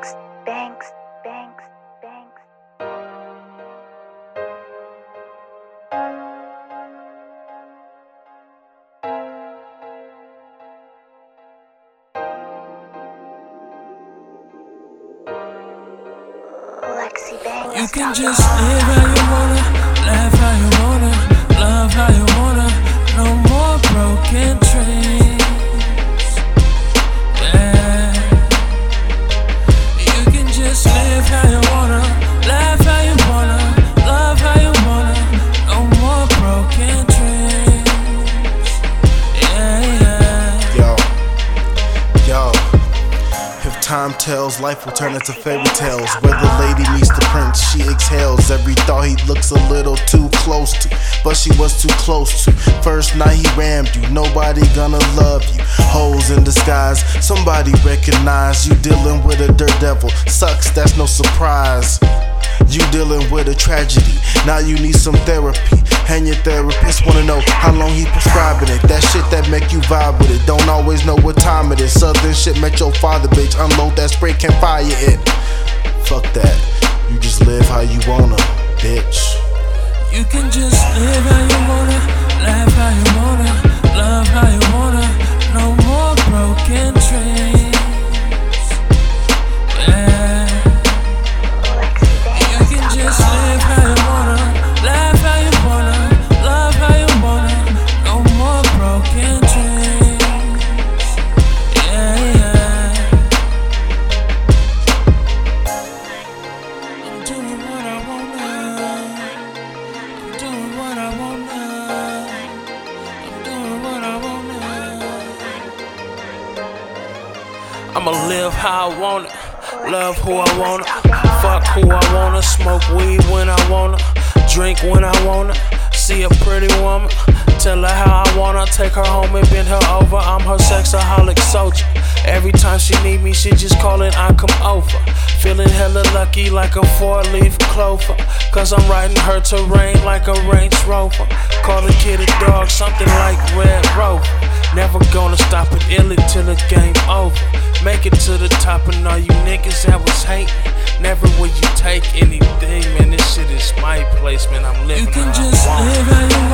Banks, Banks, Banks. Lexi Banks. You can just live how you wanna, laugh how you wanna, love how you wanna. No more broken dreams. Time tells, life will turn into fairy tales. Where the lady meets the prince, she exhales. Every thought he looks a little too close to, but she was too close to. First night he rammed you, nobody gonna love you. Holes in disguise, somebody recognize you dealing with a dirt devil. Sucks, that's no surprise. You dealing with a tragedy. Now you need some therapy. And your therapist wanna know how long he prescribing it. That shit that make you vibe with it. Don't always know what time it is. Southern shit met your father, bitch. Unload that spray, can fire it. Fuck that. You just live how you wanna, bitch. You can just live I'ma live how I want it. Love who I wanna. Fuck who I wanna. Smoke weed when I wanna. Drink when I wanna. See a pretty woman. Tell her how I wanna. Take her home and bend her over. I'm her sexaholic soldier. Every time she need me, she just call and I come over. Feeling hella lucky like a four leaf clover. Cause I'm riding her terrain like a Range Rover. Call the kid a dog, something like Red. Never gonna stop it ill till the game over. Make it to the top, and all you niggas that was hating. Never will you take anything, man. This shit is my place, man. I'm living. You can just live